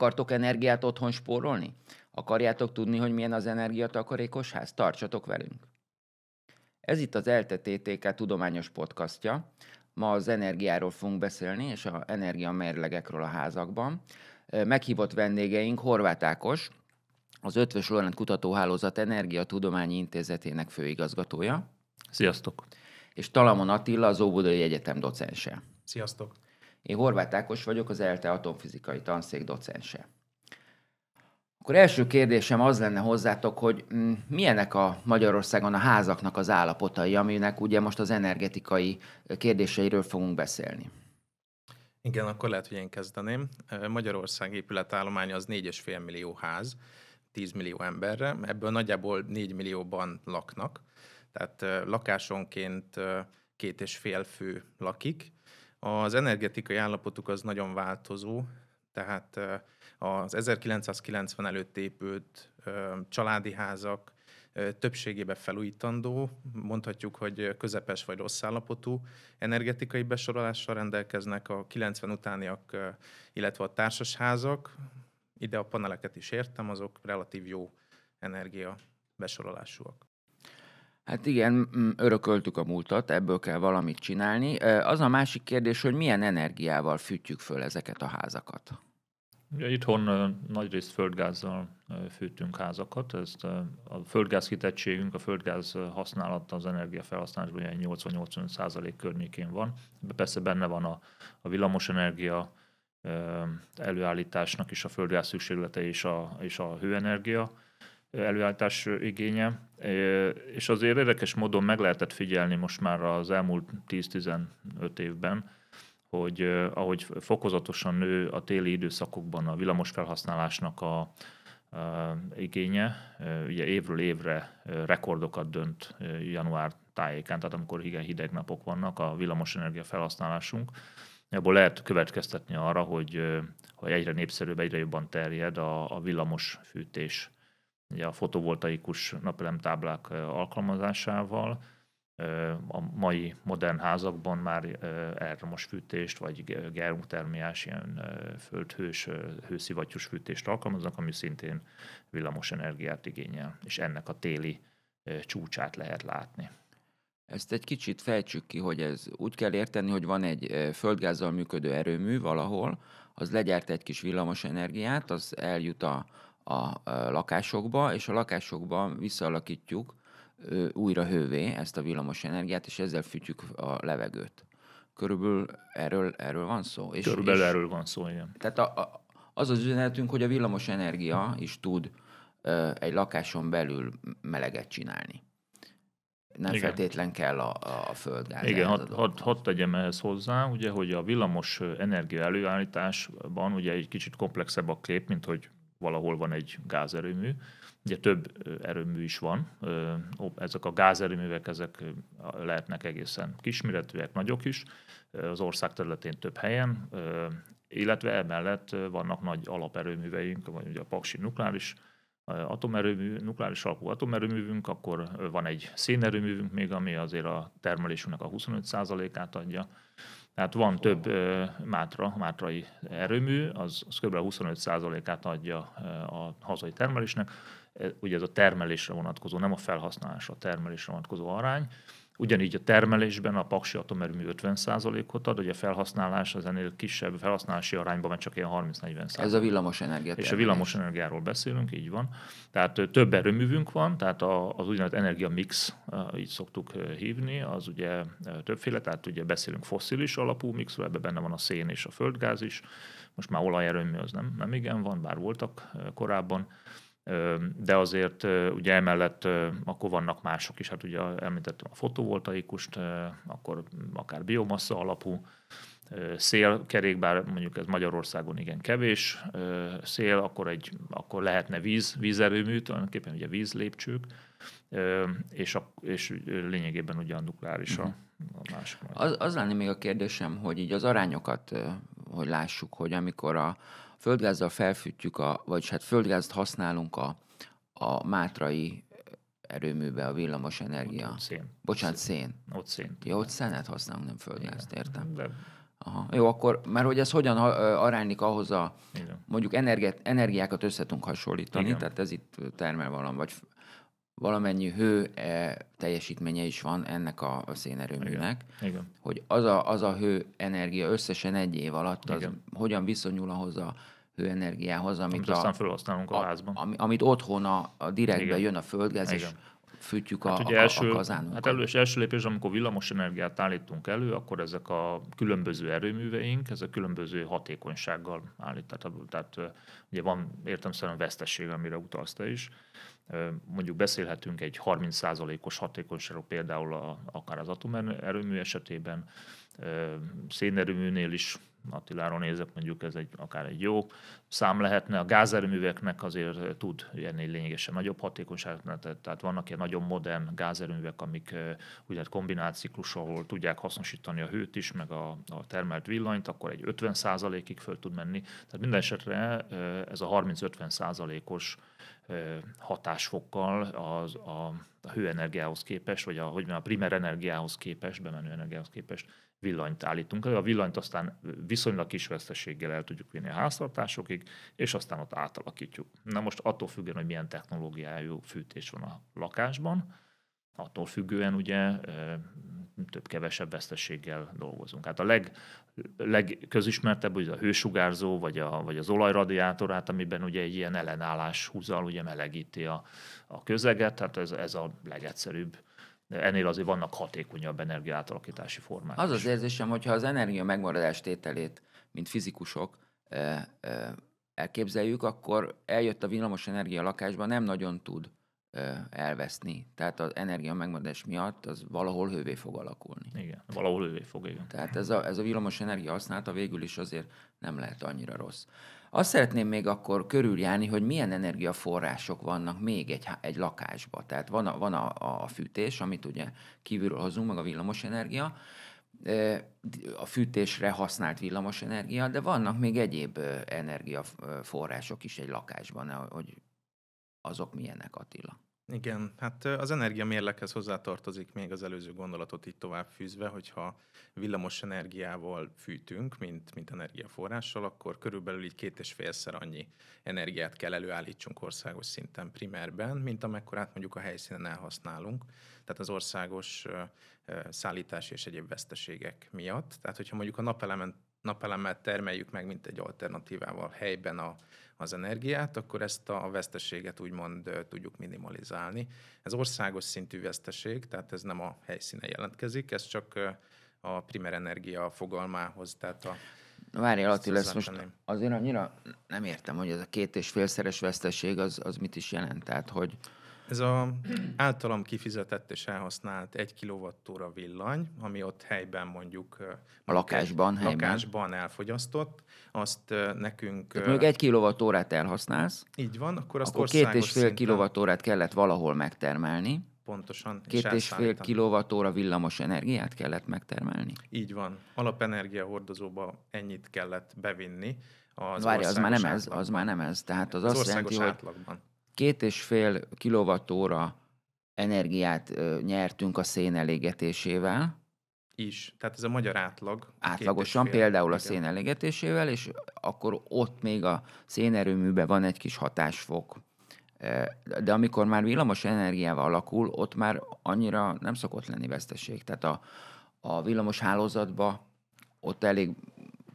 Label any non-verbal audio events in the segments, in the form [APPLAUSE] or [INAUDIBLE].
Akartok energiát otthon spórolni? Akarjátok tudni, hogy milyen az energiatakarékos ház? Tartsatok velünk! Ez itt az ELTE tudományos podcastja. Ma az energiáról fogunk beszélni, és az energiamérlegekről a házakban. Meghívott vendégeink Horváth Ákos, az Ötvös Lorent Kutatóhálózat Energiatudományi Intézetének főigazgatója. Sziasztok! És Talamon Attila, az Óbudai Egyetem docense. Sziasztok! Én Horváth Ákos vagyok, az ELTE atomfizikai tanszék docense. Akkor első kérdésem az lenne hozzátok, hogy mm, milyenek a Magyarországon a házaknak az állapotai, aminek ugye most az energetikai kérdéseiről fogunk beszélni. Igen, akkor lehet, hogy én kezdeném. Magyarország épületállománya az 4,5 millió ház, 10 millió emberre, ebből nagyjából 4 millióban laknak, tehát lakásonként két és fél fő lakik. Az energetikai állapotuk az nagyon változó, tehát az 1990 előtt épült családi házak többségében felújítandó, mondhatjuk, hogy közepes vagy rossz állapotú energetikai besorolással rendelkeznek a 90 utániak, illetve a társasházak, ide a paneleket is értem, azok relatív jó energia besorolásúak. Hát igen, örököltük a múltat, ebből kell valamit csinálni. Az a másik kérdés, hogy milyen energiával fűtjük föl ezeket a házakat? Ugye itthon nagyrészt földgázzal fűtünk házakat, ezt a földgáz kitettségünk, a földgáz használata az energiafelhasználásban 80-85 környékén van. Persze benne van a, a villamosenergia előállításnak is a földgáz szükséglete és a, és a hőenergia előállítás igénye, és azért érdekes módon meg lehetett figyelni most már az elmúlt 10-15 évben, hogy ahogy fokozatosan nő a téli időszakokban a villamos felhasználásnak a, a igénye, ugye évről évre rekordokat dönt január tájékán, tehát amikor igen hideg napok vannak, a villamosenergia felhasználásunk. Ebből lehet következtetni arra, hogy, hogy egyre népszerűbb, egyre jobban terjed a, a villamos fűtés. Ugye a fotovoltaikus napelemtáblák alkalmazásával, a mai modern házakban már elektromos fűtést, vagy geotermiás, ilyen földhős, hőszivattyús fűtést alkalmaznak, ami szintén villamos energiát igényel, és ennek a téli csúcsát lehet látni. Ezt egy kicsit fejtsük ki, hogy ez úgy kell érteni, hogy van egy földgázzal működő erőmű valahol, az legyárt egy kis villamos energiát, az eljut a, a lakásokba, és a lakásokban visszaalakítjuk újra hővé ezt a villamos energiát, és ezzel fűtjük a levegőt. Körülbelül erről, erről van szó? És, Körülbelül és, erről van szó, igen. Tehát a, a, az az üzenetünk, hogy a villamos energia is tud ö, egy lakáson belül meleget csinálni. Nem Igen. feltétlen kell a, a földgáz. Igen, hadd had, had tegyem ehhez hozzá, ugye, hogy a villamos energia előállításban ugye egy kicsit komplexebb a kép, mint hogy valahol van egy gázerőmű. Ugye több erőmű is van. Ezek a gázerőművek, ezek lehetnek egészen kisméretűek, nagyok is, az ország területén több helyen, illetve emellett vannak nagy alaperőműveink, vagy ugye a Paksi nukleáris atomerőmű, nukleáris alapú atomerőművünk, akkor van egy szénerőművünk még, ami azért a termelésünknek a 25%-át adja. Tehát van több mátra, mátrai erőmű, az, az kb. 25%-át adja a hazai termelésnek. Ugye ez a termelésre vonatkozó, nem a felhasználásra, a termelésre vonatkozó arány. Ugyanígy a termelésben a paksi atomerőmű 50%-ot ad, ugye a felhasználás az ennél kisebb felhasználási arányban, mert csak ilyen 30-40 Ez a villamos energia. És a villamos energiáról beszélünk, így van. Tehát több erőművünk van, tehát az úgynevezett energia mix, így szoktuk hívni, az ugye többféle, tehát ugye beszélünk fosszilis alapú mixről, ebben benne van a szén és a földgáz is. Most már olajerőmű az nem, nem igen van, bár voltak korábban de azért ugye emellett akkor vannak mások is, hát ugye említettem a fotovoltaikust, akkor akár biomassa alapú, szélkerék, bár mondjuk ez Magyarországon igen kevés szél, akkor, egy, akkor lehetne víz, vízerőmű, tulajdonképpen ugye vízlépcsők, és, a, és lényegében ugye a nukleáris a, a másik. Az, az lenne még a kérdésem, hogy így az arányokat, hogy lássuk, hogy amikor a, földgázzal felfűtjük, a, vagyis hát földgázt használunk a, a mátrai erőműbe a villamos energia. Szén. Bocsánat, szén. Ott szén. Ja, ott szenet használunk, nem földgázt, értem. De... Aha. Jó, akkor, mert hogy ez hogyan aránylik ahhoz a, Igen. mondjuk energiát, energiákat össze tudunk hasonlítani, Igen. tehát ez itt termel valam, vagy valamennyi hő eh, teljesítménye is van ennek a, a szénerőműnek, Igen. hogy az a, az a hő energia összesen egy év alatt, az Igen. hogyan viszonyul ahhoz a hőenergiához, amit, Amit a, aztán felhasználunk a házban. ami, amit otthon a, a direktbe Igen. jön a földgáz, és Igen. fűtjük a, Hát a, ugye a, első, a kazánunkat. hát elő, első lépés, amikor villamos energiát állítunk elő, akkor ezek a különböző erőműveink, ezek különböző hatékonysággal állítható. Tehát ö, ugye van értelmszerűen vesztesség, amire utalsz te is. Mondjuk beszélhetünk egy 30%-os hatékonyságról például a, akár az atomerőmű esetében, szénerőműnél is Attiláról nézek, mondjuk ez egy, akár egy jó szám lehetne. A gázerőműveknek azért tud ennél lényegesen nagyobb hatékonyság, tehát, vannak ilyen nagyon modern gázerőművek, amik úgynevezett kombináciklus, ahol tudják hasznosítani a hőt is, meg a, a termelt villanyt, akkor egy 50%-ig föl tud menni. Tehát minden esetre ez a 30-50%-os ö, hatásfokkal az, a, a hőenergiához képest, vagy a, hogy a primer energiához képest, bemenő energiához képest villanyt állítunk elő. A villanyt aztán viszonylag kis veszteséggel el tudjuk vinni a háztartásokig, és aztán ott átalakítjuk. Na most attól függően, hogy milyen technológiájú fűtés van a lakásban, attól függően ugye több-kevesebb veszteséggel dolgozunk. Hát a leg, legközismertebb ugye a hősugárzó, vagy, a, vagy az olajradiátor, hát amiben ugye egy ilyen ellenállás húzal ugye melegíti a, a közeget, tehát ez, ez a legegyszerűbb. Ennél azért vannak hatékonyabb energiátalakítási formák. Az az érzésem, hogyha az energia megmaradás tételét, mint fizikusok eh, eh, elképzeljük, akkor eljött a villamos energia lakásban, nem nagyon tud elveszni. Tehát az energia megmaradás miatt az valahol hővé fog alakulni. Igen, valahol ővé fog, igen. Tehát ez a, ez a villamos energia használata végül is azért nem lehet annyira rossz. Azt szeretném még akkor körüljárni, hogy milyen energiaforrások vannak még egy, egy lakásban. Tehát van a, van a, a fűtés, amit ugye kívülről hozunk, meg a villamos energia, a fűtésre használt villamos energia, de vannak még egyéb energiaforrások is egy lakásban, hogy azok milyenek, Attila. Igen, hát az energiamérlekhez hozzátartozik még az előző gondolatot így tovább fűzve, hogyha villamos energiával fűtünk, mint, mint energiaforrással, akkor körülbelül így két és félszer annyi energiát kell előállítsunk országos szinten primerben, mint amekkorát mondjuk a helyszínen elhasználunk. Tehát az országos szállítási és egyéb veszteségek miatt. Tehát, hogyha mondjuk a napelemen napelemmel termeljük meg, mint egy alternatívával helyben a, az energiát, akkor ezt a veszteséget úgymond tudjuk minimalizálni. Ez országos szintű veszteség, tehát ez nem a helyszínen jelentkezik, ez csak a primer energia fogalmához, tehát a Ezt Attila, ezt most azért annyira nem értem, hogy ez a két és félszeres veszteség az, az mit is jelent. Tehát, hogy Ez a általam kifizetett és elhasznált 1 kWh villany, ami ott helyben mondjuk... A lakásban, helyben. Lakásban elfogyasztott, azt nekünk... tehát mondjuk egy kilovattórát elhasználsz, Így van, akkor azt akkor két és fél szinten kilovattórát kellett valahol megtermelni, Pontosan. két és fél elszállítani. kilovattóra villamos energiát kellett megtermelni. Így van. Alapenergia hordozóba ennyit kellett bevinni. Az Várj, az már nem ez, az már nem ez. Tehát az, Az azt országos jelenti, hogy átlagban. Két és fél kilovattóra energiát nyertünk a szén elégetésével, Is. Tehát ez a magyar átlag. a átlagosan fél. például a Igen. szén elégetésével, és akkor ott még a szénerőműben van egy kis hatásfok. De amikor már villamos energiával alakul, ott már annyira nem szokott lenni veszteség. Tehát a, a villamos hálózatba ott elég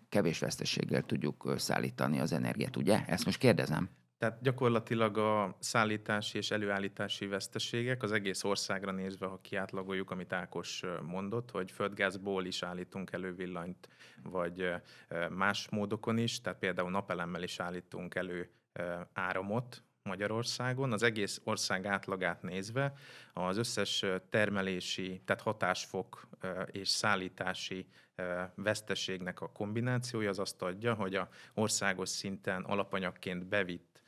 kevés veszteséggel tudjuk szállítani az energiát, ugye? Ezt most kérdezem. Tehát gyakorlatilag a szállítási és előállítási veszteségek az egész országra nézve, ha kiátlagoljuk, amit Ákos mondott, hogy földgázból is állítunk elő villanyt, vagy más módokon is, tehát például napelemmel is állítunk elő áramot Magyarországon. Az egész ország átlagát nézve az összes termelési, tehát hatásfok és szállítási veszteségnek a kombinációja az azt adja, hogy a országos szinten alapanyagként bevitt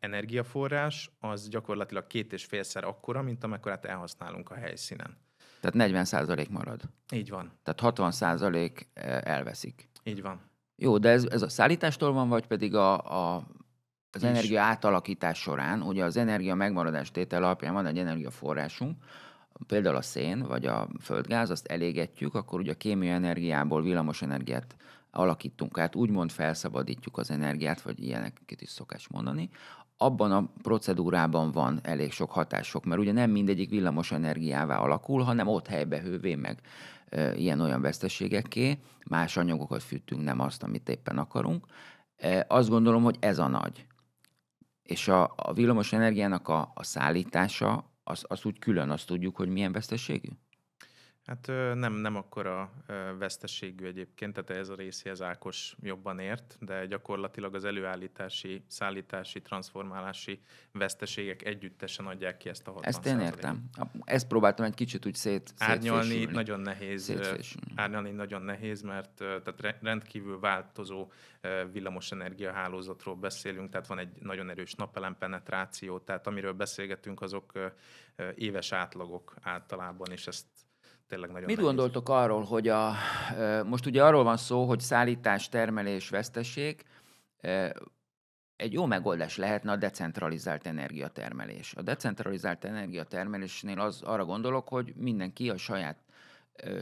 energiaforrás, az gyakorlatilag két és félszer akkora, mint amekkorát elhasználunk a helyszínen. Tehát 40% marad. Így van, Tehát 60% elveszik. így van. Jó, de ez, ez a szállítástól van, vagy pedig a, a, az Is. energia átalakítás során, ugye az energia megmaradás tétel alapján van egy energiaforrásunk, például a szén vagy a földgáz, azt elégetjük, akkor ugye a kémiai energiából villamos energiát alakítunk át, úgymond felszabadítjuk az energiát, vagy ilyeneket is szokás mondani, abban a procedúrában van elég sok hatások, mert ugye nem mindegyik villamos energiává alakul, hanem ott helybe hővé meg e, ilyen-olyan veszteségekké, más anyagokat fűtünk, nem azt, amit éppen akarunk. E, azt gondolom, hogy ez a nagy. És a, a villamos energiának a, a szállítása, az, az úgy külön azt tudjuk, hogy milyen veszteségű? Hát nem, nem akkora veszteségű egyébként, tehát ez a részéhez Ákos jobban ért, de gyakorlatilag az előállítási, szállítási, transformálási veszteségek együttesen adják ki ezt a 60 Ezt én értem. Ezt próbáltam egy kicsit úgy szét, Árnyalni nagyon nehéz. Árnyalni nagyon nehéz, mert tehát rendkívül változó villamosenergia hálózatról beszélünk, tehát van egy nagyon erős napelem penetráció, tehát amiről beszélgetünk, azok éves átlagok általában, és ezt tényleg nagyon Mit nehéz. gondoltok arról, hogy a, most ugye arról van szó, hogy szállítás, termelés, veszteség, egy jó megoldás lehetne a decentralizált energiatermelés. A decentralizált energiatermelésnél az, arra gondolok, hogy mindenki a saját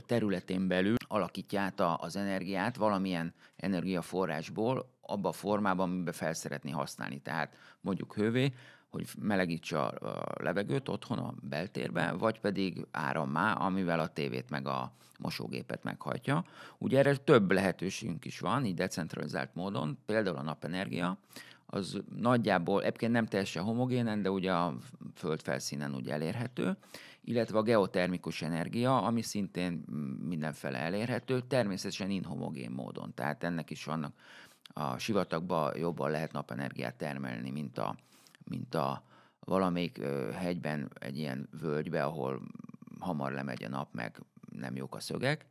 területén belül alakítja át az energiát valamilyen energiaforrásból abba a formában, amiben fel szeretné használni. Tehát mondjuk hővé, hogy melegítse a levegőt otthon a beltérben, vagy pedig árammá, amivel a tévét meg a mosógépet meghajtja. Ugye erre több lehetőségünk is van, így decentralizált módon, például a napenergia, az nagyjából, egyébként nem teljesen homogénen, de ugye a föld felszínen ugye elérhető, illetve a geotermikus energia, ami szintén mindenfele elérhető, természetesen inhomogén módon. Tehát ennek is vannak a sivatagban jobban lehet napenergiát termelni, mint a mint a valamelyik hegyben, egy ilyen völgybe, ahol hamar lemegy a nap, meg nem jók a szögek.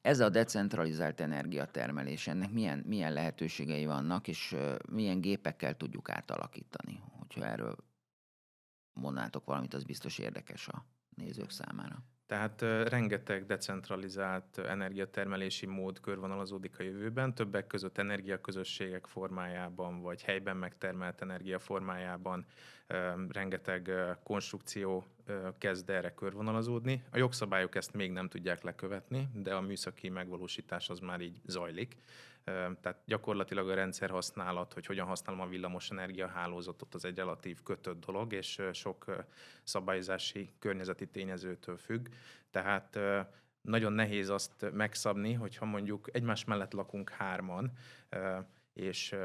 Ez a decentralizált energiatermelés, ennek milyen, milyen lehetőségei vannak, és milyen gépekkel tudjuk átalakítani? Hogyha erről mondnátok valamit, az biztos érdekes a nézők számára. Tehát rengeteg decentralizált energiatermelési mód körvonalazódik a jövőben, többek között energiaközösségek formájában, vagy helyben megtermelt energia formájában rengeteg konstrukció kezd erre körvonalazódni. A jogszabályok ezt még nem tudják lekövetni, de a műszaki megvalósítás az már így zajlik. Tehát gyakorlatilag a rendszer használat, hogy hogyan használom a villamos hálózatot, az egy relatív kötött dolog, és sok szabályozási környezeti tényezőtől függ. Tehát nagyon nehéz azt megszabni, hogyha mondjuk egymás mellett lakunk hárman, és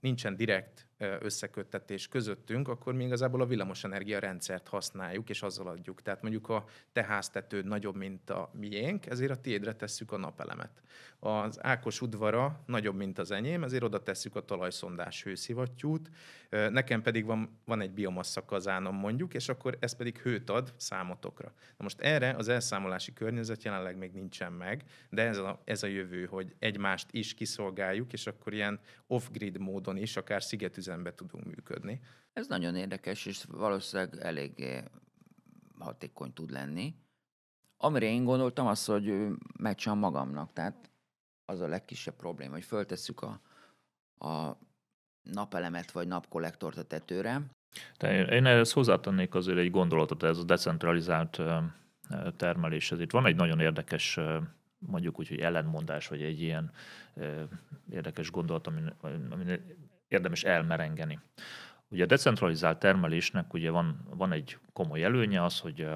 nincsen direkt összeköttetés közöttünk, akkor mi igazából a villamosenergia rendszert használjuk, és azzal adjuk. Tehát mondjuk a te háztetőd nagyobb, mint a miénk, ezért a tiédre tesszük a napelemet. Az Ákos udvara nagyobb, mint az enyém, ezért oda tesszük a talajszondás hőszivattyút, nekem pedig van, van egy biomassa kazánom mondjuk, és akkor ez pedig hőt ad számotokra. Na most erre az elszámolási környezet jelenleg még nincsen meg, de ez a, ez a jövő, hogy egymást is kiszolgáljuk, és akkor ilyen off-grid módon is, akár szigetű üzembe tudunk működni. Ez nagyon érdekes, és valószínűleg eléggé hatékony tud lenni. Amire én gondoltam, az, hogy megcsinálom magamnak. Tehát az a legkisebb probléma, hogy föltesszük a, a napelemet vagy napkollektort a tetőre. De én ehhez hozzátennék azért egy gondolatot, ez a decentralizált termeléshez. Itt van egy nagyon érdekes mondjuk úgy, hogy ellenmondás, vagy egy ilyen érdekes gondolat, ami, ami érdemes elmerengeni. Ugye a decentralizált termelésnek ugye van, van egy komoly előnye az, hogy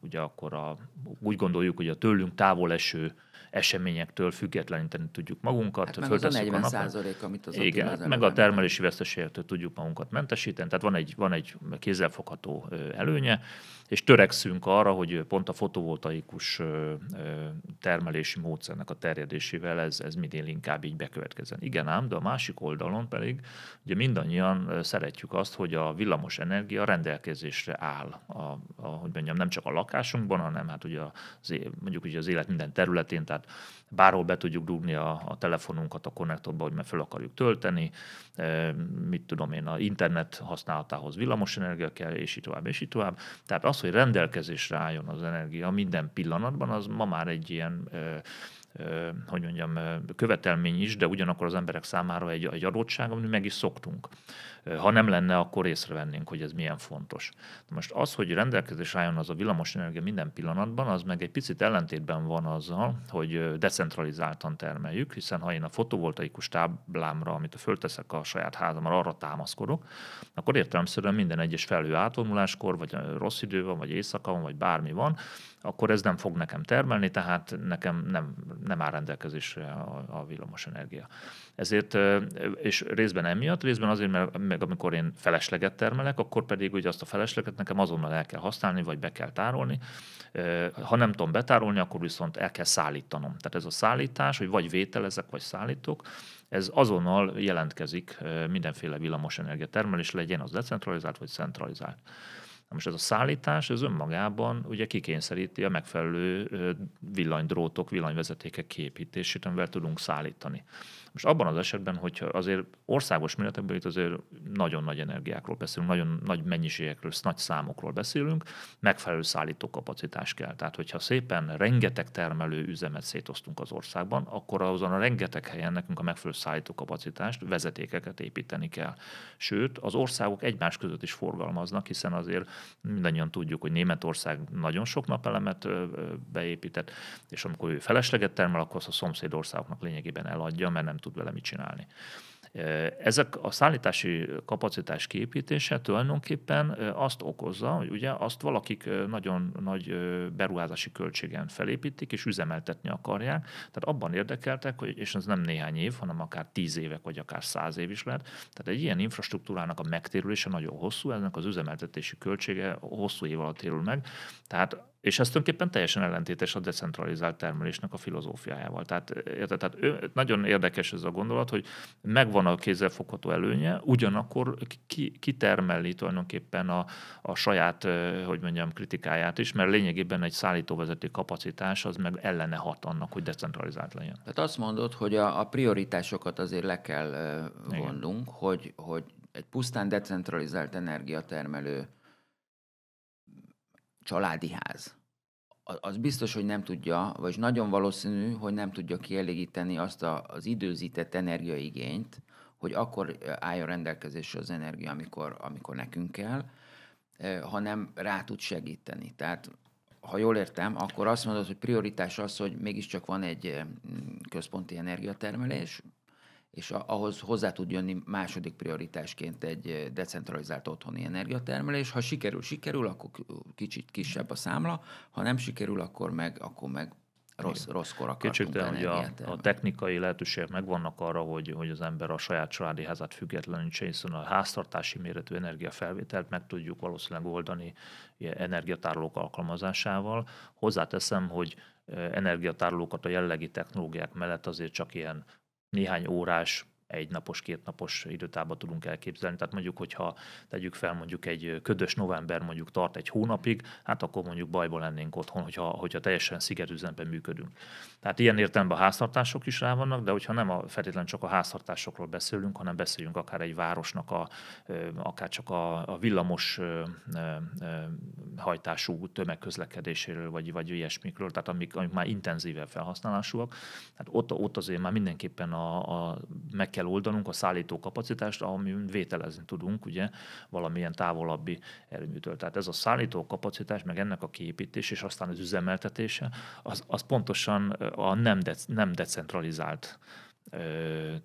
ugye akkor a, úgy gondoljuk, hogy a tőlünk távol eső eseményektől függetleníteni tudjuk magunkat. Hát meg az a 40 a százalék, amit az Igen, meg a termelési veszteségektől tudjuk magunkat mentesíteni, tehát van egy, van egy kézzelfogható előnye, és törekszünk arra, hogy pont a fotovoltaikus termelési módszernek a terjedésével ez, ez minél inkább így bekövetkezzen. Igen ám, de a másik oldalon pedig ugye mindannyian szeretjük azt, hogy a villamos energia rendelkezésre áll, a, a, hogy mondjam, nem csak a lakásunkban, hanem hát ugye az, mondjuk ugye az élet minden területén, tehát bárhol be tudjuk dugni a, a telefonunkat a konnektorba, hogy meg fel akarjuk tölteni, e, mit tudom én, a internet használatához villamosenergia kell, és így tovább, és így tovább. Tehát az, hogy rendelkezésre álljon az energia minden pillanatban, az ma már egy ilyen e, hogy mondjam, követelmény is, de ugyanakkor az emberek számára egy, egy adottság, amit meg is szoktunk. Ha nem lenne, akkor észrevennénk, hogy ez milyen fontos. Most az, hogy rendelkezés álljon az a villamosenergia minden pillanatban, az meg egy picit ellentétben van azzal, hogy decentralizáltan termeljük, hiszen ha én a fotovoltaikus táblámra, amit fölteszek a saját házamra, arra támaszkodok, akkor értelemszerűen minden egyes felhő átvonuláskor, vagy rossz idő van, vagy éjszaka van, vagy bármi van, akkor ez nem fog nekem termelni, tehát nekem nem, nem áll rendelkezésre a, a villamos energia. Ezért, és részben emiatt, részben azért, mert meg amikor én felesleget termelek, akkor pedig ugye azt a felesleget nekem azonnal el kell használni, vagy be kell tárolni. Ha nem tudom betárolni, akkor viszont el kell szállítanom. Tehát ez a szállítás, hogy vagy vételezek, vagy szállítok, ez azonnal jelentkezik mindenféle villamosenergia termelés, legyen az decentralizált vagy centralizált. Na most ez a szállítás, ez önmagában ugye kikényszeríti a megfelelő villanydrótok, villanyvezetékek kiépítését, amivel tudunk szállítani. Most abban az esetben, hogyha azért országos méretekben itt azért nagyon nagy energiákról beszélünk, nagyon nagy mennyiségekről, nagy számokról beszélünk, megfelelő szállítókapacitás kell. Tehát, hogyha szépen rengeteg termelő üzemet szétoztunk az országban, akkor azon a rengeteg helyen nekünk a megfelelő szállítókapacitást, vezetékeket építeni kell. Sőt, az országok egymás között is forgalmaznak, hiszen azért mindannyian tudjuk, hogy Németország nagyon sok napelemet beépített, és amikor ő felesleget termel, akkor azt a szomszédországoknak lényegében eladja, mert nem tud vele mit csinálni. Ezek a szállítási kapacitás kiépítése tulajdonképpen azt okozza, hogy ugye azt valakik nagyon nagy beruházási költségen felépítik és üzemeltetni akarják. Tehát abban érdekeltek, hogy, és ez nem néhány év, hanem akár tíz évek, vagy akár száz év is lehet. Tehát egy ilyen infrastruktúrának a megtérülése nagyon hosszú, ennek az üzemeltetési költsége hosszú év alatt térül meg. Tehát és ez tulajdonképpen teljesen ellentétes a decentralizált termelésnek a filozófiájával. Tehát, érte, tehát ő, nagyon érdekes ez a gondolat, hogy megvan a kézzelfogható előnye, ugyanakkor ki, kitermeli tulajdonképpen a, a saját, hogy mondjam, kritikáját is, mert lényegében egy szállítóvezető kapacitás az meg ellene hat annak, hogy decentralizált legyen. Tehát azt mondod, hogy a, a prioritásokat azért le kell vonnunk, hogy, hogy egy pusztán decentralizált energiatermelő családi ház, az biztos, hogy nem tudja, vagy nagyon valószínű, hogy nem tudja kielégíteni azt a, az időzített energiaigényt, hogy akkor álljon rendelkezésre az energia, amikor, amikor nekünk kell, hanem rá tud segíteni. Tehát ha jól értem, akkor azt mondod, hogy prioritás az, hogy mégiscsak van egy központi energiatermelés, és ahhoz hozzá tud jönni második prioritásként egy eh, decentralizált otthoni energiatermelés. Ha sikerül, sikerül, akkor kicsit kisebb a számla, ha nem sikerül, akkor meg, akkor meg rossz, rosszkor akartunk Kétségtelen, hogy a, a technikai lehetőségek megvannak arra, hogy, hogy az ember a saját családi házát függetlenítse, hiszen a háztartási méretű energiafelvételt meg tudjuk valószínűleg oldani energiatárolók alkalmazásával. Hozzáteszem, hogy eh, energiatárolókat a jellegi technológiák mellett azért csak ilyen néhány órás egy napos, két napos időtában tudunk elképzelni. Tehát mondjuk, hogyha tegyük fel mondjuk egy ködös november mondjuk tart egy hónapig, hát akkor mondjuk bajban lennénk otthon, hogyha, hogyha teljesen szigetüzenben működünk. Tehát ilyen értelemben a háztartások is rá vannak, de hogyha nem a, feltétlenül csak a háztartásokról beszélünk, hanem beszéljünk akár egy városnak, a, akár csak a, a villamos hajtású tömegközlekedéséről, vagy, vagy ilyesmikről, tehát amik, amik már intenzívebb felhasználásúak, hát ott, ott azért már mindenképpen a, a meg kell oldanunk a szállító kapacitást, ami vételezni tudunk, ugye, valamilyen távolabbi erőműtől. Tehát ez a szállító kapacitás, meg ennek a kiépítés, és aztán az üzemeltetése, az, az pontosan a nem, de, nem decentralizált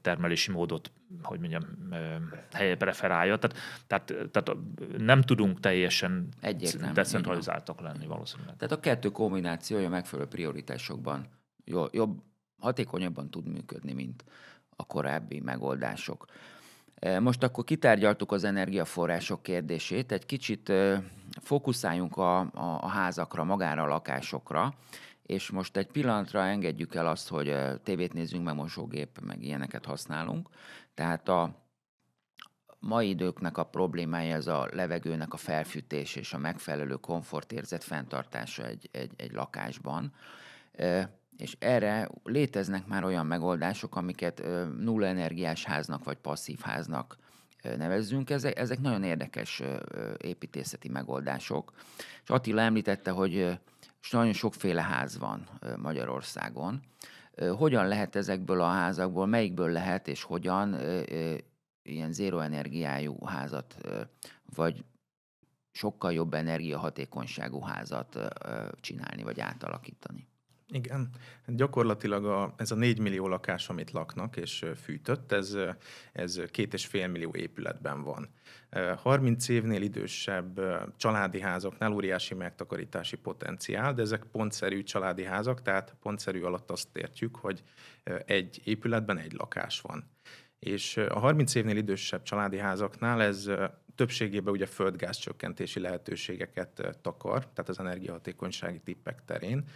termelési módot, hogy mondjam, helye preferálja. Tehát, tehát, tehát nem tudunk teljesen Egyértelmű, decentralizáltak lenni valószínűleg. Tehát a kettő kombinációja megfelelő prioritásokban jobb, hatékonyabban tud működni, mint a korábbi megoldások. E, most akkor kitárgyaltuk az energiaforrások kérdését, egy kicsit e, fókuszáljunk a, a, a házakra, magára a lakásokra, és most egy pillanatra engedjük el azt, hogy e, tévét nézzünk, meg mosógép, meg ilyeneket használunk. Tehát a mai időknek a problémája ez a levegőnek a felfűtés és a megfelelő komfortérzet fenntartása egy, egy, egy lakásban és erre léteznek már olyan megoldások, amiket nulla energiás háznak vagy passzív háznak nevezzünk. Ezek, ezek nagyon érdekes építészeti megoldások. És Attila említette, hogy nagyon sokféle ház van Magyarországon. Hogyan lehet ezekből a házakból, melyikből lehet és hogyan ilyen zéro energiájú házat, vagy sokkal jobb energiahatékonyságú házat csinálni, vagy átalakítani? Igen, gyakorlatilag a, ez a 4 millió lakás, amit laknak és fűtött, ez, ez két és fél millió épületben van. 30 évnél idősebb családi házaknál óriási megtakarítási potenciál, de ezek pontszerű családi házak, tehát pontszerű alatt azt értjük, hogy egy épületben egy lakás van. És a 30 évnél idősebb családi házaknál ez többségében ugye földgáz csökkentési lehetőségeket takar, tehát az energiahatékonysági tippek terén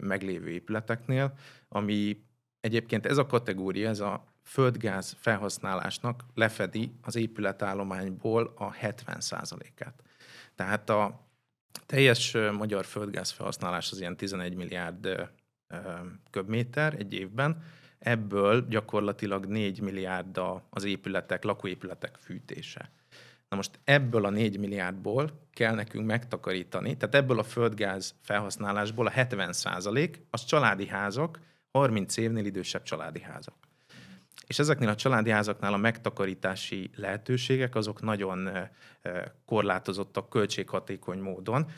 meglévő épületeknél, ami egyébként ez a kategória, ez a földgáz felhasználásnak lefedi az épületállományból a 70%-át. Tehát a teljes magyar földgáz felhasználás az ilyen 11 milliárd köbméter egy évben, ebből gyakorlatilag 4 milliárd az épületek, lakóépületek fűtése. Na most ebből a 4 milliárdból kell nekünk megtakarítani, tehát ebből a földgáz felhasználásból a 70 százalék az családi házak, 30 évnél idősebb családi házak. És ezeknél a családi házaknál a megtakarítási lehetőségek azok nagyon korlátozottak költséghatékony módon.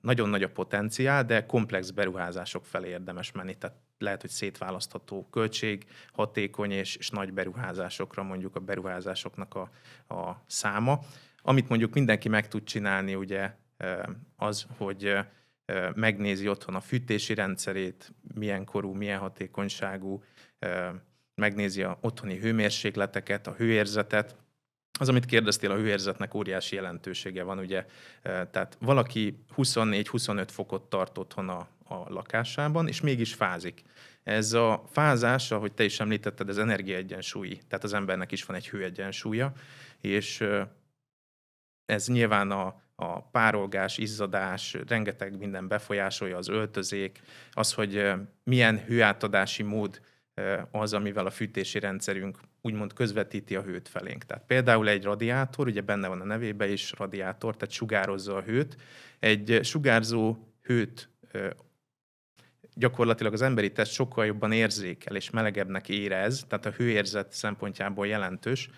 Nagyon nagy a potenciál, de komplex beruházások felé érdemes menni. Tehát lehet, hogy szétválasztható költség, hatékony és, és nagy beruházásokra mondjuk a beruházásoknak a, a száma. Amit mondjuk mindenki meg tud csinálni, ugye az, hogy megnézi otthon a fűtési rendszerét, milyen korú, milyen hatékonyságú, megnézi a otthoni hőmérsékleteket, a hőérzetet. Az, amit kérdeztél, a hőérzetnek óriási jelentősége van, ugye, tehát valaki 24-25 fokot tart otthon a, a lakásában, és mégis fázik. Ez a fázás, ahogy te is említetted, az energiaegyensúlyi, tehát az embernek is van egy hőegyensúlya, és ez nyilván a, a párolgás, izzadás, rengeteg minden befolyásolja az öltözék, az, hogy milyen hőátadási mód az, amivel a fűtési rendszerünk úgymond közvetíti a hőt felénk. Tehát például egy radiátor, ugye benne van a nevébe is radiátor, tehát sugározza a hőt. Egy sugárzó hőt gyakorlatilag az emberi test sokkal jobban érzékel és melegebbnek érez, tehát a hőérzet szempontjából jelentős,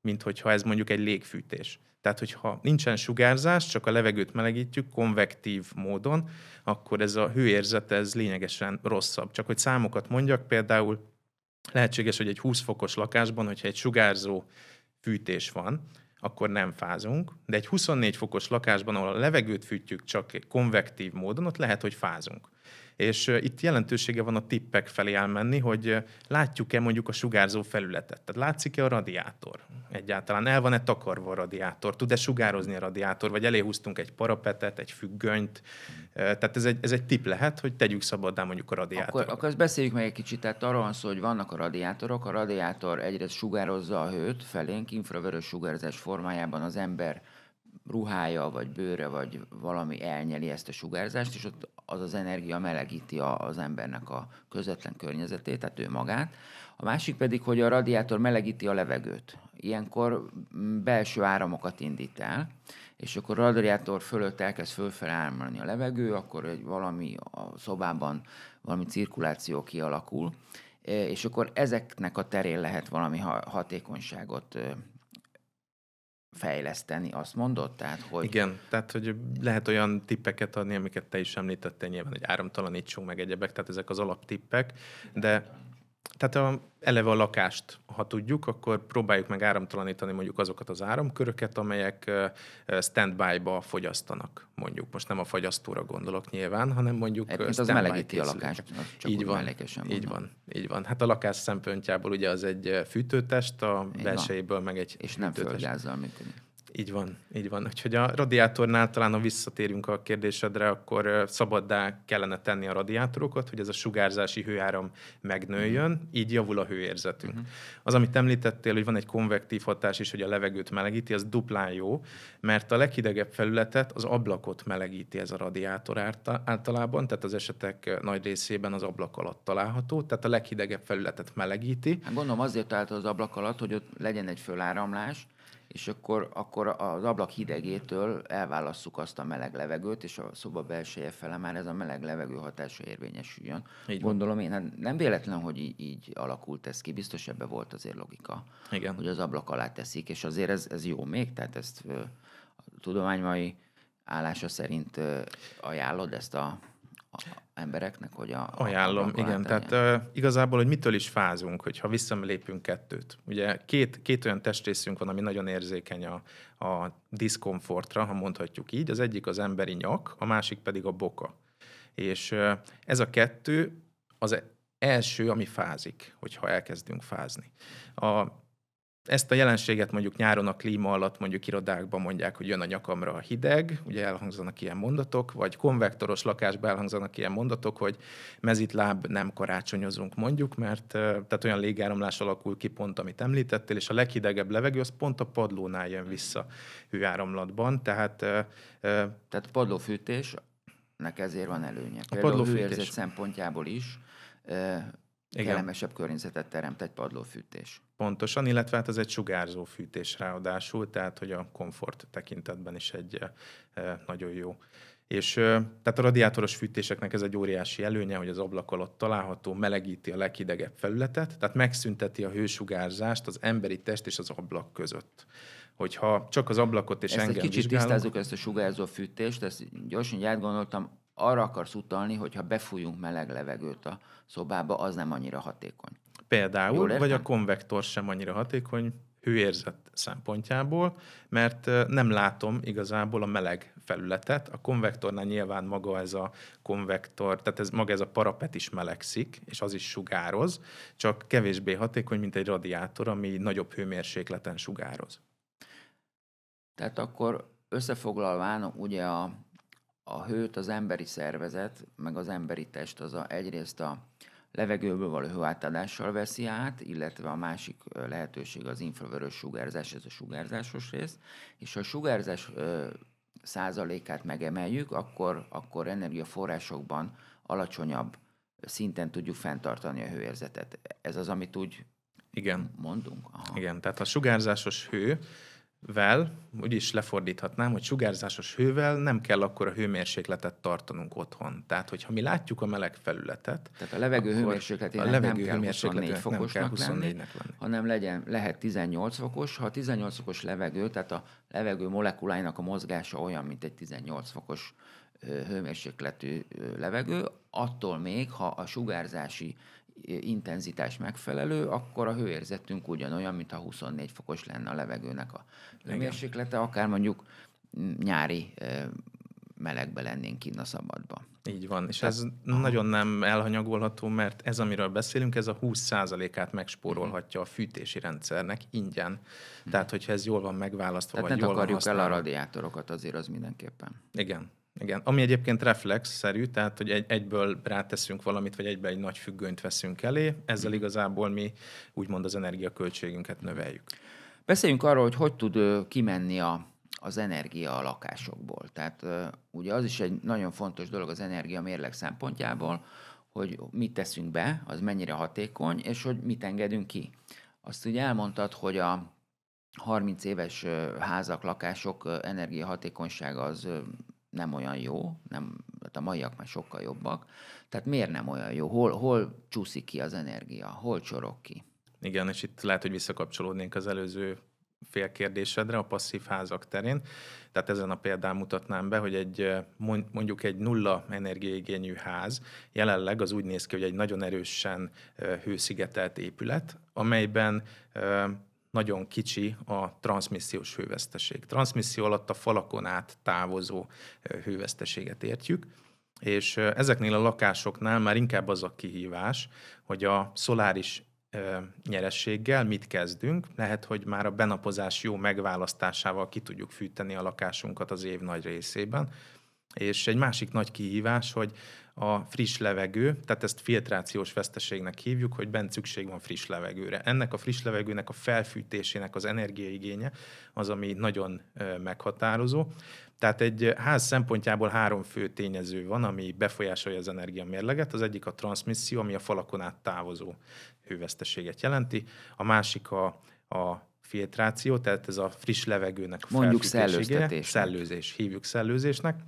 mint hogyha ez mondjuk egy légfűtés. Tehát, hogyha nincsen sugárzás, csak a levegőt melegítjük konvektív módon, akkor ez a hőérzet ez lényegesen rosszabb. Csak hogy számokat mondjak, például lehetséges, hogy egy 20 fokos lakásban, hogyha egy sugárzó fűtés van, akkor nem fázunk, de egy 24 fokos lakásban, ahol a levegőt fűtjük csak konvektív módon, ott lehet, hogy fázunk. És itt jelentősége van a tippek felé elmenni, hogy látjuk-e mondjuk a sugárzó felületet. Tehát látszik-e a radiátor? Egyáltalán el van-e takarva a radiátor? Tud-e sugározni a radiátor? Vagy eléhúztunk egy parapetet, egy függönyt? Tehát ez egy, ez egy tipp lehet, hogy tegyük szabaddá mondjuk a radiátort. Akkor, akkor ezt beszéljük meg egy kicsit. Tehát arról van szó, hogy vannak a radiátorok. A radiátor egyrészt sugározza a hőt felénk, infravörös sugárzás formájában az ember ruhája, vagy bőre, vagy valami elnyeli ezt a sugárzást, és ott az az energia melegíti az embernek a közvetlen környezetét, tehát ő magát. A másik pedig, hogy a radiátor melegíti a levegőt. Ilyenkor belső áramokat indít el, és akkor a radiátor fölött elkezd fölfelé áramlani a levegő, akkor egy valami a szobában valami cirkuláció kialakul, és akkor ezeknek a terén lehet valami hatékonyságot fejleszteni, azt mondod? Tehát, hogy... Igen, tehát hogy lehet olyan tippeket adni, amiket te is említettél nyilván, hogy áramtalanítsunk meg egyebek, tehát ezek az alaptippek, de tehát a, eleve a lakást, ha tudjuk, akkor próbáljuk meg áramtalanítani mondjuk azokat az áramköröket, amelyek standby-ba fogyasztanak, mondjuk. Most nem a fagyasztóra gondolok nyilván, hanem mondjuk Egyébként az melegíti a lakást. Csak így van, így van, így van. Hát a lakás szempontjából ugye az egy fűtőtest, a belsejéből meg egy És nem földgázzal működik. Így van, így van. Úgyhogy a radiátornál talán, ha visszatérünk a kérdésedre, akkor szabaddá kellene tenni a radiátorokat, hogy ez a sugárzási hőáram megnőjön, uh-huh. így javul a hőérzetünk. Uh-huh. Az, amit említettél, hogy van egy konvektív hatás is, hogy a levegőt melegíti, az duplán jó, mert a leghidegebb felületet, az ablakot melegíti ez a radiátor általában, tehát az esetek nagy részében az ablak alatt található, tehát a leghidegebb felületet melegíti. Hát gondolom azért talált az ablak alatt, hogy ott legyen egy föláramlás, és akkor, akkor az ablak hidegétől elválasszuk azt a meleg levegőt, és a szoba belseje fele már ez a meleg levegő hatása érvényesüljön. Így van. Gondolom én, hát nem véletlen, hogy így, így alakult ez ki, biztos ebbe volt azért logika, Igen. hogy az ablak alá teszik, és azért ez, ez jó még, tehát ezt a tudománymai állása szerint ajánlod ezt a, a embereknek, hogy a... a Ajánlom, alá igen. tegyen? Tehát uh, igazából, hogy mitől is fázunk, hogyha visszalépünk kettőt. Ugye két, két olyan testrészünk van, ami nagyon érzékeny a, a diszkomfortra, ha mondhatjuk így. Az egyik az emberi nyak, a másik pedig a boka. És uh, ez a kettő az első, ami fázik, hogyha elkezdünk fázni. A, ezt a jelenséget mondjuk nyáron a klíma alatt mondjuk irodákban mondják, hogy jön a nyakamra a hideg, ugye elhangzanak ilyen mondatok, vagy konvektoros lakásban elhangzanak ilyen mondatok, hogy mezitláb nem karácsonyozunk mondjuk, mert tehát olyan légáramlás alakul ki pont, amit említettél, és a leghidegebb levegő az pont a padlónál jön vissza hőáramlatban, tehát Tehát a padlófűtésnek ezért van előnye. Például a padlófűtés. szempontjából is Igen. kellemesebb környezetet teremt egy padlófűtés. Pontosan, illetve hát ez egy sugárzó fűtés ráadásul, tehát hogy a komfort tekintetben is egy e, e, nagyon jó. És e, tehát a radiátoros fűtéseknek ez egy óriási előnye, hogy az ablak alatt található, melegíti a leghidegebb felületet, tehát megszünteti a hősugárzást az emberi test és az ablak között. Hogyha csak az ablakot és Ezt egy engem kicsit vizsgálunk, tisztázzuk, ezt a sugárzó fűtést, ezt gyorsan így átgondoltam, arra akarsz utalni, hogy ha befújunk meleg levegőt a szobába, az nem annyira hatékony. Például, vagy a konvektor sem annyira hatékony hőérzet szempontjából, mert nem látom igazából a meleg felületet. A konvektornál nyilván maga ez a konvektor, tehát ez maga ez a parapet is melegszik, és az is sugároz, csak kevésbé hatékony, mint egy radiátor, ami nagyobb hőmérsékleten sugároz. Tehát akkor összefoglalván ugye a, a hőt az emberi szervezet, meg az emberi test az a, egyrészt a levegőből való hőátadással veszi át, illetve a másik lehetőség az infravörös sugárzás, ez a sugárzásos rész, és ha a sugárzás ö, százalékát megemeljük, akkor, akkor energiaforrásokban alacsonyabb szinten tudjuk fenntartani a hőérzetet. Ez az, amit úgy Igen. mondunk? Aha. Igen, tehát a sugárzásos hővel, úgy is lefordíthatnám, hogy sugárzásos hővel nem kell akkor a hőmérsékletet tartanunk otthon. Tehát, hogyha mi látjuk a meleg felületet, Tehát a levegő hőmérsékletének a nem levegő kell 24 hőmérsékletének nem kell fokosnak lenni, 24-nek lenni. hanem legyen, lehet 18 fokos. Ha a 18 fokos levegő, tehát a levegő molekuláinak a mozgása olyan, mint egy 18 fokos hőmérsékletű levegő, attól még, ha a sugárzási intenzitás megfelelő, akkor a hőérzetünk ugyanolyan, mint ha 24 fokos lenne a levegőnek a hőmérséklete, akár mondjuk mm, nyári melegbe lennénk kinn a szabadba. Így van, és Tehát- ez nagyon nem elhanyagolható, mert ez, amiről beszélünk, ez a 20%-át Mhm. megspórolhatja a fűtési rendszernek ingyen. Tehát, hogyha ez jól van megválasztva, Tehát vagy ne jól van takarjuk el a radiátorokat azért az mindenképpen. Igen. Igen, ami egyébként reflexszerű, tehát hogy egy, egyből ráteszünk valamit, vagy egybe egy nagy függönyt veszünk elé, ezzel igazából mi úgymond az energiaköltségünket növeljük. Beszéljünk arról, hogy hogy tud kimenni a, az energia a lakásokból. Tehát ugye az is egy nagyon fontos dolog az energia mérleg szempontjából, hogy mit teszünk be, az mennyire hatékony, és hogy mit engedünk ki. Azt ugye elmondtad, hogy a 30 éves házak, lakások energiahatékonysága az nem olyan jó, nem, hát a maiak már sokkal jobbak. Tehát miért nem olyan jó? Hol, hol csúszik ki az energia? Hol csorog ki? Igen, és itt lehet, hogy visszakapcsolódnénk az előző fél kérdésedre, a passzív házak terén. Tehát ezen a példán mutatnám be, hogy egy mond- mondjuk egy nulla energiaigényű ház jelenleg az úgy néz ki, hogy egy nagyon erősen hőszigetelt épület, amelyben nagyon kicsi a transmissziós hőveszteség. Transmisszió alatt a falakon át távozó hőveszteséget értjük, és ezeknél a lakásoknál már inkább az a kihívás, hogy a szoláris nyerességgel mit kezdünk. Lehet, hogy már a benapozás jó megválasztásával ki tudjuk fűteni a lakásunkat az év nagy részében. És egy másik nagy kihívás, hogy a friss levegő, tehát ezt filtrációs veszteségnek hívjuk, hogy bent szükség van friss levegőre. Ennek a friss levegőnek a felfűtésének az energiaigénye az, ami nagyon meghatározó. Tehát egy ház szempontjából három fő tényező van, ami befolyásolja az energiamérleget. Az egyik a transmisszió, ami a falakon át távozó hőveszteséget jelenti. A másik a, a filtráció, tehát ez a friss levegőnek a Mondjuk szellőztetésnek. Szellőzés, hívjuk szellőzésnek.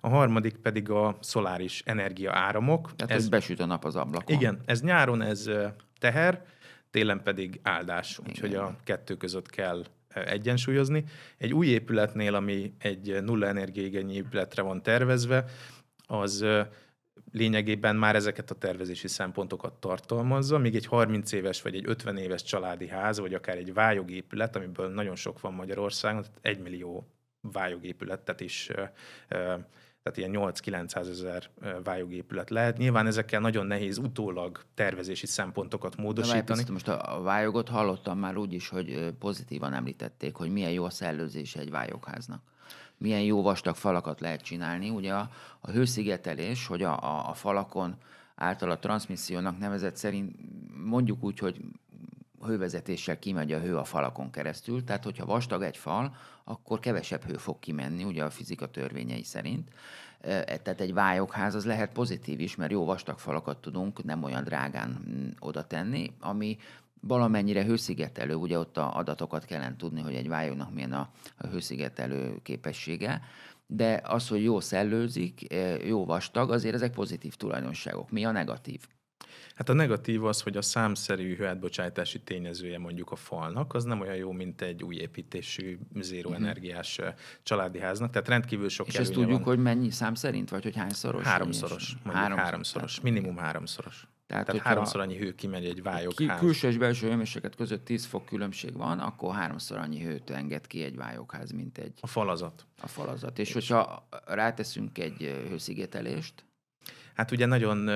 A harmadik pedig a szoláris energia áramok. Tehát ez, ez, besüt a nap az ablakon. igen, ez nyáron ez teher, télen pedig áldás, úgyhogy Igen. a kettő között kell egyensúlyozni. Egy új épületnél, ami egy nulla energiaigényű épületre van tervezve, az lényegében már ezeket a tervezési szempontokat tartalmazza, míg egy 30 éves vagy egy 50 éves családi ház, vagy akár egy vályogépület, amiből nagyon sok van Magyarországon, tehát 1 millió vályogépületet is, tehát ilyen 8-900 ezer vályogépület lehet. Nyilván ezekkel nagyon nehéz utólag tervezési szempontokat De várj módosítani. most a vályogot hallottam már úgy is, hogy pozitívan említették, hogy milyen jó a szellőzése egy vályogháznak. Milyen jó vastag falakat lehet csinálni. Ugye a, a hőszigetelés, hogy a, a, a falakon által a transmissziónak nevezett szerint mondjuk úgy, hogy hővezetéssel kimegy a hő a falakon keresztül, tehát hogyha vastag egy fal, akkor kevesebb hő fog kimenni, ugye a fizika törvényei szerint. E, Tehát egy vályogház az lehet pozitív is, mert jó vastag falakat tudunk nem olyan drágán mm, oda tenni, ami valamennyire hőszigetelő, ugye ott a adatokat kellene tudni, hogy egy vályognak milyen a, a hőszigetelő képessége, de az, hogy jó szellőzik, jó vastag, azért ezek pozitív tulajdonságok. Mi a negatív? Hát a negatív az, hogy a számszerű hőátbocsátási tényezője mondjuk a falnak, az nem olyan jó, mint egy új építésű, zéró energiás ö, családi háznak, tehát rendkívül sok Mhm. És ezt tudjuk, van. hogy mennyi szám szerint, vagy hogy hányszoros? Háromszoros, mondjuk háromszor- háromszoros, minimum háromszoros. Tehát, Tehát, háromszor annyi hő kimegy egy Ki, vályogház. külső és belső hőmérséklet között 10 fok különbség van, akkor háromszor annyi hőt enged ki egy vályogház, mint egy A falazat. a falazat. És hogyha ráteszünk egy hőszigetelést, Hát ugye nagyon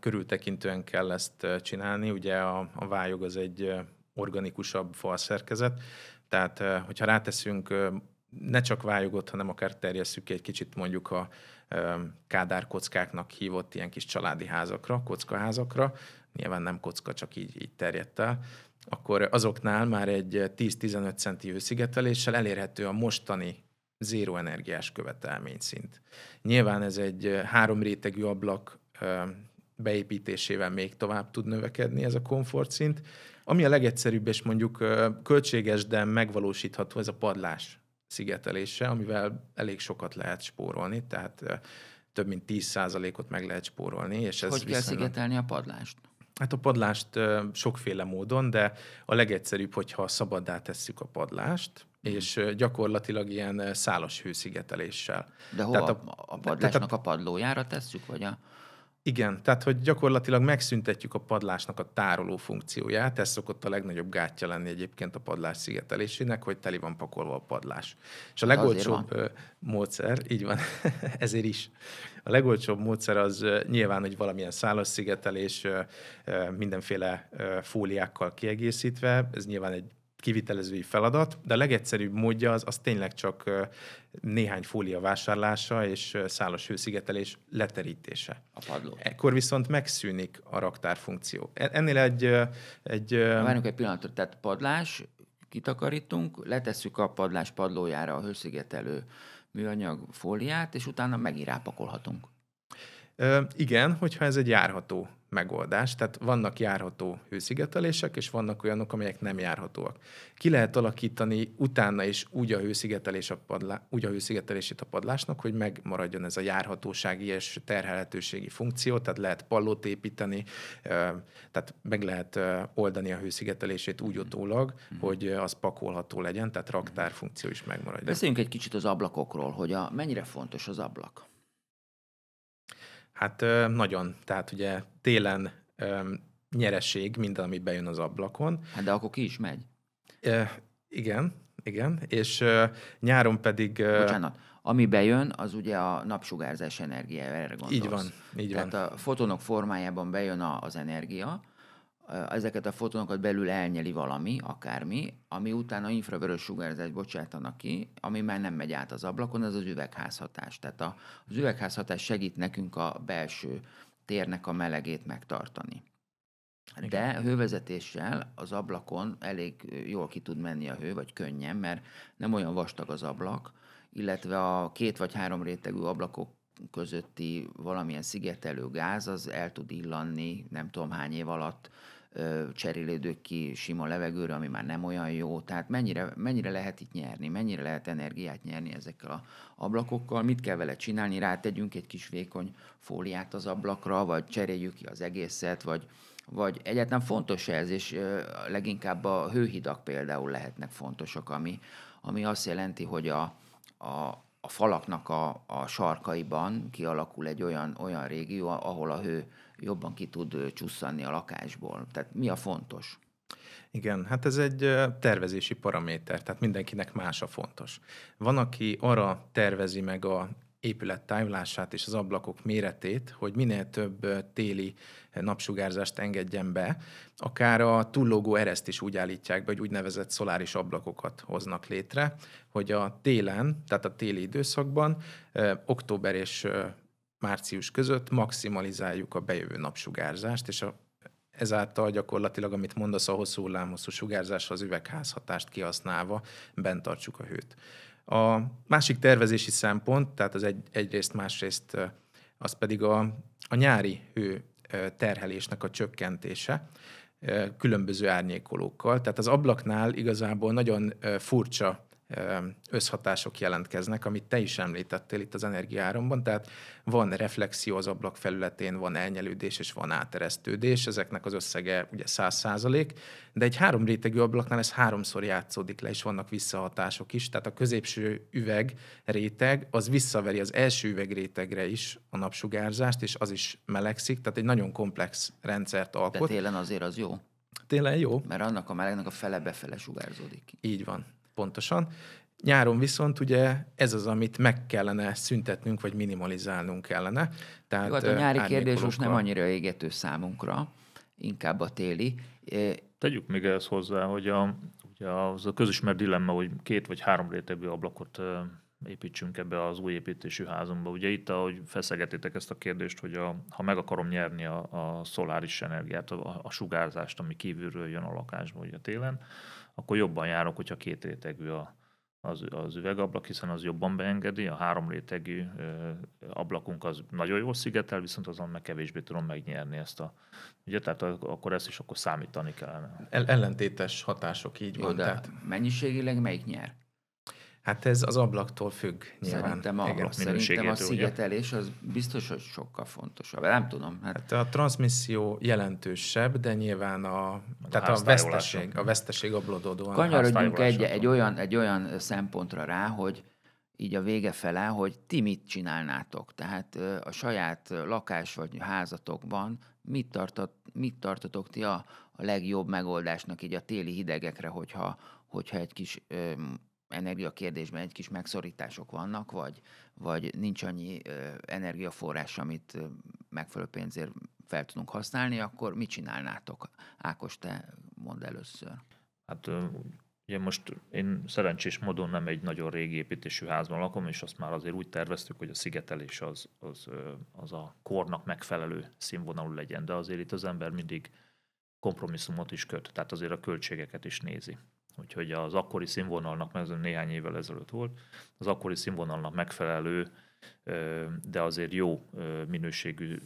körültekintően kell ezt csinálni, ugye a, a vályog az egy organikusabb falszerkezet, tehát hogyha ráteszünk ne csak vályogot, hanem akár terjesszük ki egy kicsit mondjuk a Kádár kockáknak hívott ilyen kis családi házakra, kockaházakra, nyilván nem kocka, csak így, így terjedt el, akkor azoknál már egy 10-15 centi hőszigeteléssel elérhető a mostani zéró energiás követelményszint. Nyilván ez egy három rétegű ablak beépítésével még tovább tud növekedni ez a komfortszint. Ami a legegyszerűbb és mondjuk költséges, de megvalósítható, ez a padlás szigetelése, amivel elég sokat lehet spórolni, tehát több mint 10%-ot meg lehet spórolni. És ez hogy kell viszonylag- szigetelni a padlást? Hát a padlást sokféle módon, de a legegyszerűbb, hogyha szabaddá tesszük a padlást, és ö, gyakorlatilag ilyen szálas hőszigeteléssel. De hova? Tehát a, a padlásnak a padlójára tesszük, vagy a... Igen, tehát hogy gyakorlatilag megszüntetjük a padlásnak a tároló funkcióját, ez szokott a legnagyobb gátja lenni egyébként a padlás szigetelésének, hogy teli van pakolva a padlás. És a Hát legolcsóbb módszer, így van, [LAUGHS] ezért is. A legolcsóbb módszer az nyilván, hogy valamilyen szálas szigetelés, mindenféle fóliákkal kiegészítve, ez nyilván egy kivitelezői feladat, de a legegyszerűbb módja az, az tényleg csak néhány fólia vásárlása és szálas hőszigetelés leterítése. A padló. Ekkor viszont megszűnik a raktár funkció. E- Ennél egy, egy Várjunk egy pillanatot, tehát padlás, kitakarítunk, letesszük a padlás padlójára a hőszigetelő műanyag fóliát, és utána megint rápakolhatunk. Ö, igen, hogyha ez egy járható megoldás, tehát vannak járható hőszigetelések, és vannak olyanok, amelyek nem járhatóak. Ki lehet alakítani utána is úgy a, hőszigetelés a padlá, úgy a hőszigetelését a padlásnak, hogy megmaradjon ez a járhatósági és terhelhetőségi funkció, tehát lehet pallót építeni, tehát meg lehet oldani a hőszigetelését úgy utólag, hogy ö, az pakolható legyen, tehát raktár funkció is megmaradjon. Beszéljünk egy kicsit az ablakokról, hogy a, mennyire fontos az ablak. Hát nagyon. Tehát ugye télen nyereség minden, ami bejön az ablakon. Hát de akkor ki is megy. Ö, igen, igen. És nyáron pedig... Bocsánat, ami bejön, az ugye a napsugárzás energiája, erre gondolsz. Így van, így Tehát van. a fotonok formájában bejön az energia, ezeket a fotonokat belül elnyeli valami, akármi, ami utána infravörös sugárzást bocsátanak ki, ami már nem megy át az ablakon, az az üvegházhatás. Tehát a, az üvegházhatás segít nekünk a belső térnek a melegét megtartani. De hővezetéssel az ablakon elég jól ki tud menni a hő, vagy könnyen, mert nem olyan vastag az ablak, illetve a két vagy három rétegű ablakok közötti valamilyen szigetelő gáz, az el tud illanni nem tudom hány év alatt cserélődők ki sima levegőre, ami már nem olyan jó. Tehát mennyire, mennyire lehet itt nyerni, mennyire lehet energiát nyerni ezekkel a ablakokkal, mit kell vele csinálni, rátegyünk egy kis vékony fóliát az ablakra, vagy cseréljük ki az egészet, vagy, vagy egyáltalán fontos ez, és leginkább a hőhidak például lehetnek fontosak, ami, ami azt jelenti, hogy a, a, a falaknak a, a sarkaiban kialakul egy olyan, olyan régió, ahol a hő jobban ki tud csusszanni a lakásból. Tehát mi a fontos? Igen, hát ez egy tervezési paraméter, tehát mindenkinek más a fontos. Van, aki arra tervezi meg a épület tájolását és az ablakok méretét, hogy minél több téli napsugárzást engedjen be, akár a túllógó ereszt is úgy állítják be, hogy úgynevezett szoláris ablakokat hoznak létre, hogy a télen, tehát a téli időszakban, október és március között maximalizáljuk a bejövő napsugárzást, és a, ezáltal gyakorlatilag, amit mondasz, a hosszú hullámhosszú sugárzásra az üvegházhatást kihasználva bent tartsuk a hőt. A másik tervezési szempont, tehát az egy, egyrészt, másrészt az pedig a, a nyári hő terhelésnek a csökkentése különböző árnyékolókkal. Tehát az ablaknál igazából nagyon furcsa összhatások jelentkeznek, amit te is említettél itt az energiáramban, tehát van reflexió az ablak felületén, van elnyelődés és van áteresztődés, ezeknek az összege ugye 100 százalék, de egy három rétegű ablaknál ez háromszor játszódik le, és vannak visszahatások is, tehát a középső üveg réteg, az visszaveri az első üveg rétegre is a napsugárzást, és az is melegszik, tehát egy nagyon komplex rendszert alkot. De télen azért az jó? Télen jó. Mert annak a melegnek a fele befele sugárzódik. Így van pontosan. Nyáron viszont ugye ez az, amit meg kellene szüntetnünk, vagy minimalizálnunk kellene. Tehát Jó, hát a nyári kérdés most nem annyira égető számunkra, inkább a téli. Tegyük még ezt hozzá, hogy a, ugye az a közismert dilemma, hogy két vagy három rétegű ablakot építsünk ebbe az új építésű házunkba. Ugye itt, ahogy feszegetitek ezt a kérdést, hogy a, ha meg akarom nyerni a, a szoláris energiát, a, a sugárzást, ami kívülről jön a lakásba ugye télen, akkor jobban járok, hogyha két rétegű a, az, az üvegablak, hiszen az jobban beengedi, a három rétegű ö, ablakunk az nagyon jól szigetel, viszont azon meg kevésbé tudom megnyerni ezt a... Ugye, tehát akkor ezt is akkor számítani kellene. El, ellentétes hatások, így Jó, van. De tehát... mennyiségileg melyik nyer? Hát ez az ablaktól függ nyilván. Szerintem a, Igen. szerintem a szigetelés az biztos, hogy sokkal fontosabb. Nem tudom. Hát... hát a transmisszió jelentősebb, de nyilván a, a tehát a veszteség, a veszteség ablodódóan. Kanyarodjunk egy, egy, olyan, egy olyan szempontra rá, hogy így a vége fele, hogy ti mit csinálnátok. Tehát a saját lakás vagy házatokban mit, tartott, mit tartotok ti a, a legjobb megoldásnak így a téli hidegekre, hogyha, hogyha egy kis energiakérdésben egy kis megszorítások vannak, vagy, vagy nincs annyi energiaforrás, amit megfelelő pénzért fel tudunk használni, akkor mit csinálnátok? Ákos, te mondd először. Hát ugye most én szerencsés módon nem egy nagyon régi építésű házban lakom, és azt már azért úgy terveztük, hogy a szigetelés az, az, az a kornak megfelelő színvonalú legyen, de azért itt az ember mindig kompromisszumot is köt, tehát azért a költségeket is nézi. Úgyhogy az akkori színvonalnak, mert ez néhány évvel ezelőtt volt, az akkori színvonalnak megfelelő de azért jó minőségű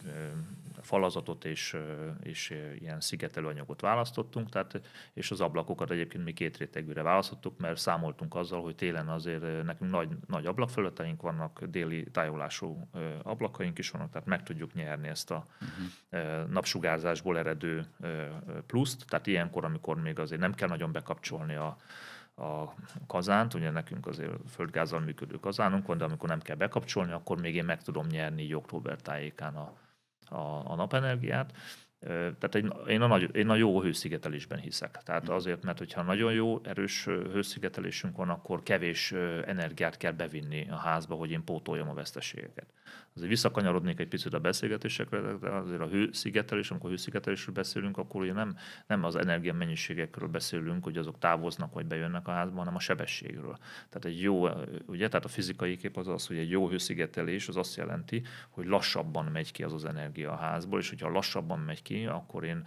falazatot és, és ilyen szigetelőanyagot választottunk, tehát, és az ablakokat egyébként mi két rétegűre választottuk, mert számoltunk azzal, hogy télen azért nekünk nagy, nagy ablakfelületeink vannak, déli tájolású ablakaink is vannak, tehát meg tudjuk nyerni ezt a uh-huh. napsugárzásból eredő pluszt, tehát ilyenkor, amikor még azért nem kell nagyon bekapcsolni a, a kazánt, ugye nekünk azért földgázzal működő kazánunk van, de amikor nem kell bekapcsolni, akkor még én meg tudom nyerni így október tájékán a, a, a napenergiát. Tehát egy, én, a nagy, én a jó hőszigetelésben hiszek. Tehát azért, mert hogyha nagyon jó, erős hőszigetelésünk van, akkor kevés energiát kell bevinni a házba, hogy én pótoljam a veszteségeket. Azért visszakanyarodnék egy picit a beszélgetésekre, de azért a hőszigetelés, amikor hőszigetelésről beszélünk, akkor ugye nem, nem az energia mennyiségekről beszélünk, hogy azok távoznak vagy bejönnek a házba, hanem a sebességről. Tehát egy jó, ugye, tehát a fizikai kép az az, hogy egy jó hőszigetelés az azt jelenti, hogy lassabban megy ki az az energia a házból, és hogyha lassabban megy ki ki, akkor én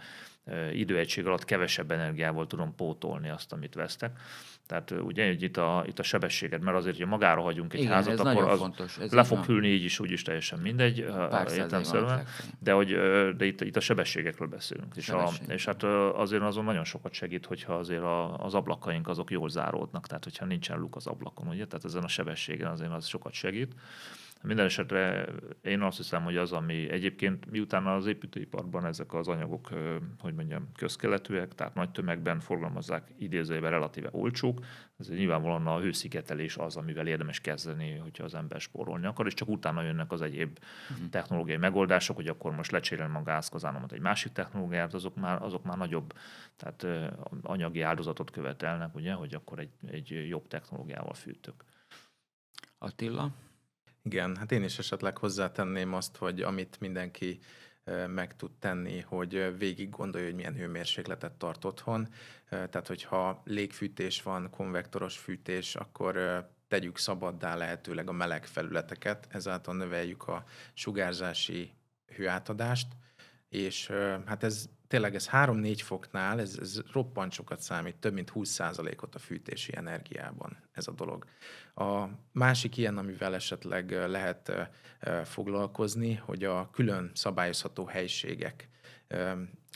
időegység alatt kevesebb energiával tudom pótolni azt, amit vesztek. Tehát ugye itt a, itt a sebességet, mert azért, hogy magára hagyunk egy Igen, házat, akkor az fontos. Ez le fog van. hűlni így is, úgy is teljesen mindegy, értelemszerűen. De, hogy, de itt, itt a sebességekről beszélünk. És, a, és hát azért azon nagyon sokat segít, hogyha azért a, az ablakaink azok jól záródnak, tehát hogyha nincsen luk az ablakon, ugye? Tehát ezen a sebességen azért az sokat segít. Minden esetre én azt hiszem, hogy az, ami egyébként miután az építőiparban ezek az anyagok, hogy mondjam, közkeletűek, tehát nagy tömegben forgalmazzák idézőjében relatíve olcsók, ez nyilvánvalóan a hőszigetelés az, amivel érdemes kezdeni, hogyha az ember spórolni akar, és csak utána jönnek az egyéb uh-huh. technológiai megoldások, hogy akkor most lecserélem a gázkazánomat egy másik technológiát, azok már, azok már nagyobb tehát anyagi áldozatot követelnek, ugye, hogy akkor egy, egy jobb technológiával fűtök. Attila? Igen, hát én is esetleg hozzátenném azt, hogy amit mindenki meg tud tenni, hogy végig gondolja, hogy milyen hőmérsékletet tart otthon. Tehát, hogyha légfűtés van, konvektoros fűtés, akkor tegyük szabaddá lehetőleg a meleg felületeket, ezáltal növeljük a sugárzási hőátadást, és hát ez tényleg ez 3-4 foknál, ez, ez roppant sokat számít, több mint 20%-ot a fűtési energiában ez a dolog. A másik ilyen, amivel esetleg lehet foglalkozni, hogy a külön szabályozható helyiségek.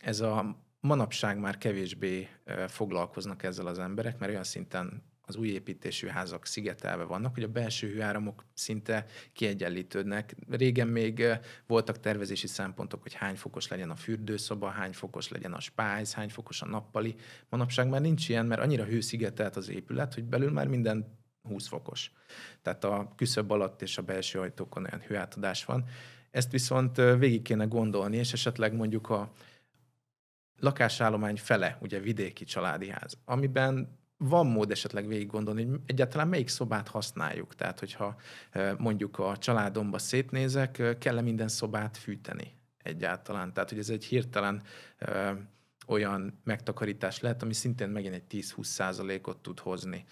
Ez a manapság már kevésbé foglalkoznak ezzel az emberek, mert olyan szinten az új építésű házak szigetelve vannak, hogy a belső hőáramok szinte kiegyenlítődnek. Régen még voltak tervezési szempontok, hogy hány fokos legyen a fürdőszoba, hány fokos legyen a spájz, hány fokos a nappali. Manapság már nincs ilyen, mert annyira hőszigetelt az épület, hogy belül már minden 20 fokos. Tehát a küszöb alatt és a belső ajtókon olyan hőátadás van. Ezt viszont végig kéne gondolni, és esetleg mondjuk a lakásállomány fele, ugye vidéki családi ház, amiben van mód esetleg végig gondolni, hogy egyáltalán melyik szobát használjuk. Tehát, hogyha mondjuk a családomba szétnézek, kell-e minden szobát fűteni egyáltalán. Tehát, hogy ez egy hirtelen olyan megtakarítás lehet, ami szintén megint egy 10-20 százalékot tud hozni.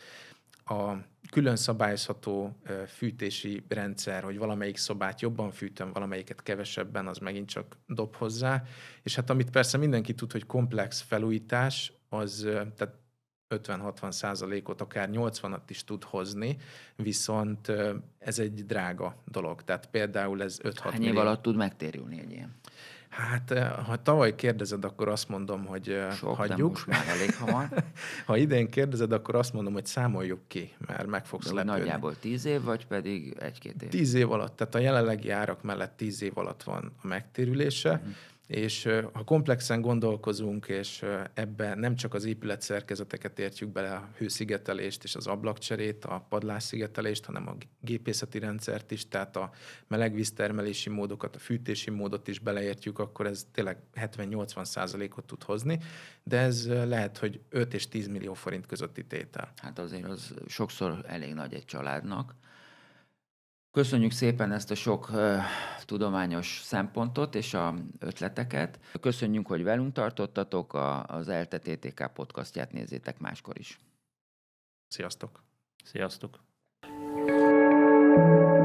A külön szabályozható fűtési rendszer, hogy valamelyik szobát jobban fűtöm, valamelyiket kevesebben, az megint csak dob hozzá. És hát amit persze mindenki tud, hogy komplex felújítás, az tehát 50-60 százalékot, akár 80-at is tud hozni, viszont ez egy drága dolog. Tehát például ez 5-6 Hány év alatt tud megtérülni egy ilyen? Hát, ha tavaly kérdezed, akkor azt mondom, hogy Sok, hagyjuk. most már elég hamar. [LAUGHS] ha idén kérdezed, akkor azt mondom, hogy számoljuk ki, mert meg fogsz De lepődni. Nagyjából tíz év, vagy pedig egy-két év? Tíz év alatt, tehát a jelenlegi árak mellett tíz év alatt van a megtérülése. Uh-huh és ha komplexen gondolkozunk, és ebben nem csak az épületszerkezeteket értjük bele, a hőszigetelést és az ablakcserét, a padlásszigetelést, hanem a gépészeti rendszert is, tehát a melegvíztermelési módokat, a fűtési módot is beleértjük, akkor ez tényleg 70-80 százalékot tud hozni, de ez lehet, hogy 5 és 10 millió forint közötti tétel. Hát azért az sokszor elég nagy egy családnak. Köszönjük szépen ezt a sok tudományos szempontot és a ötleteket. Köszönjük, hogy velünk tartottatok, a, az ELTE TTK podcastját nézzétek máskor is. Sziasztok! Sziasztok! thank you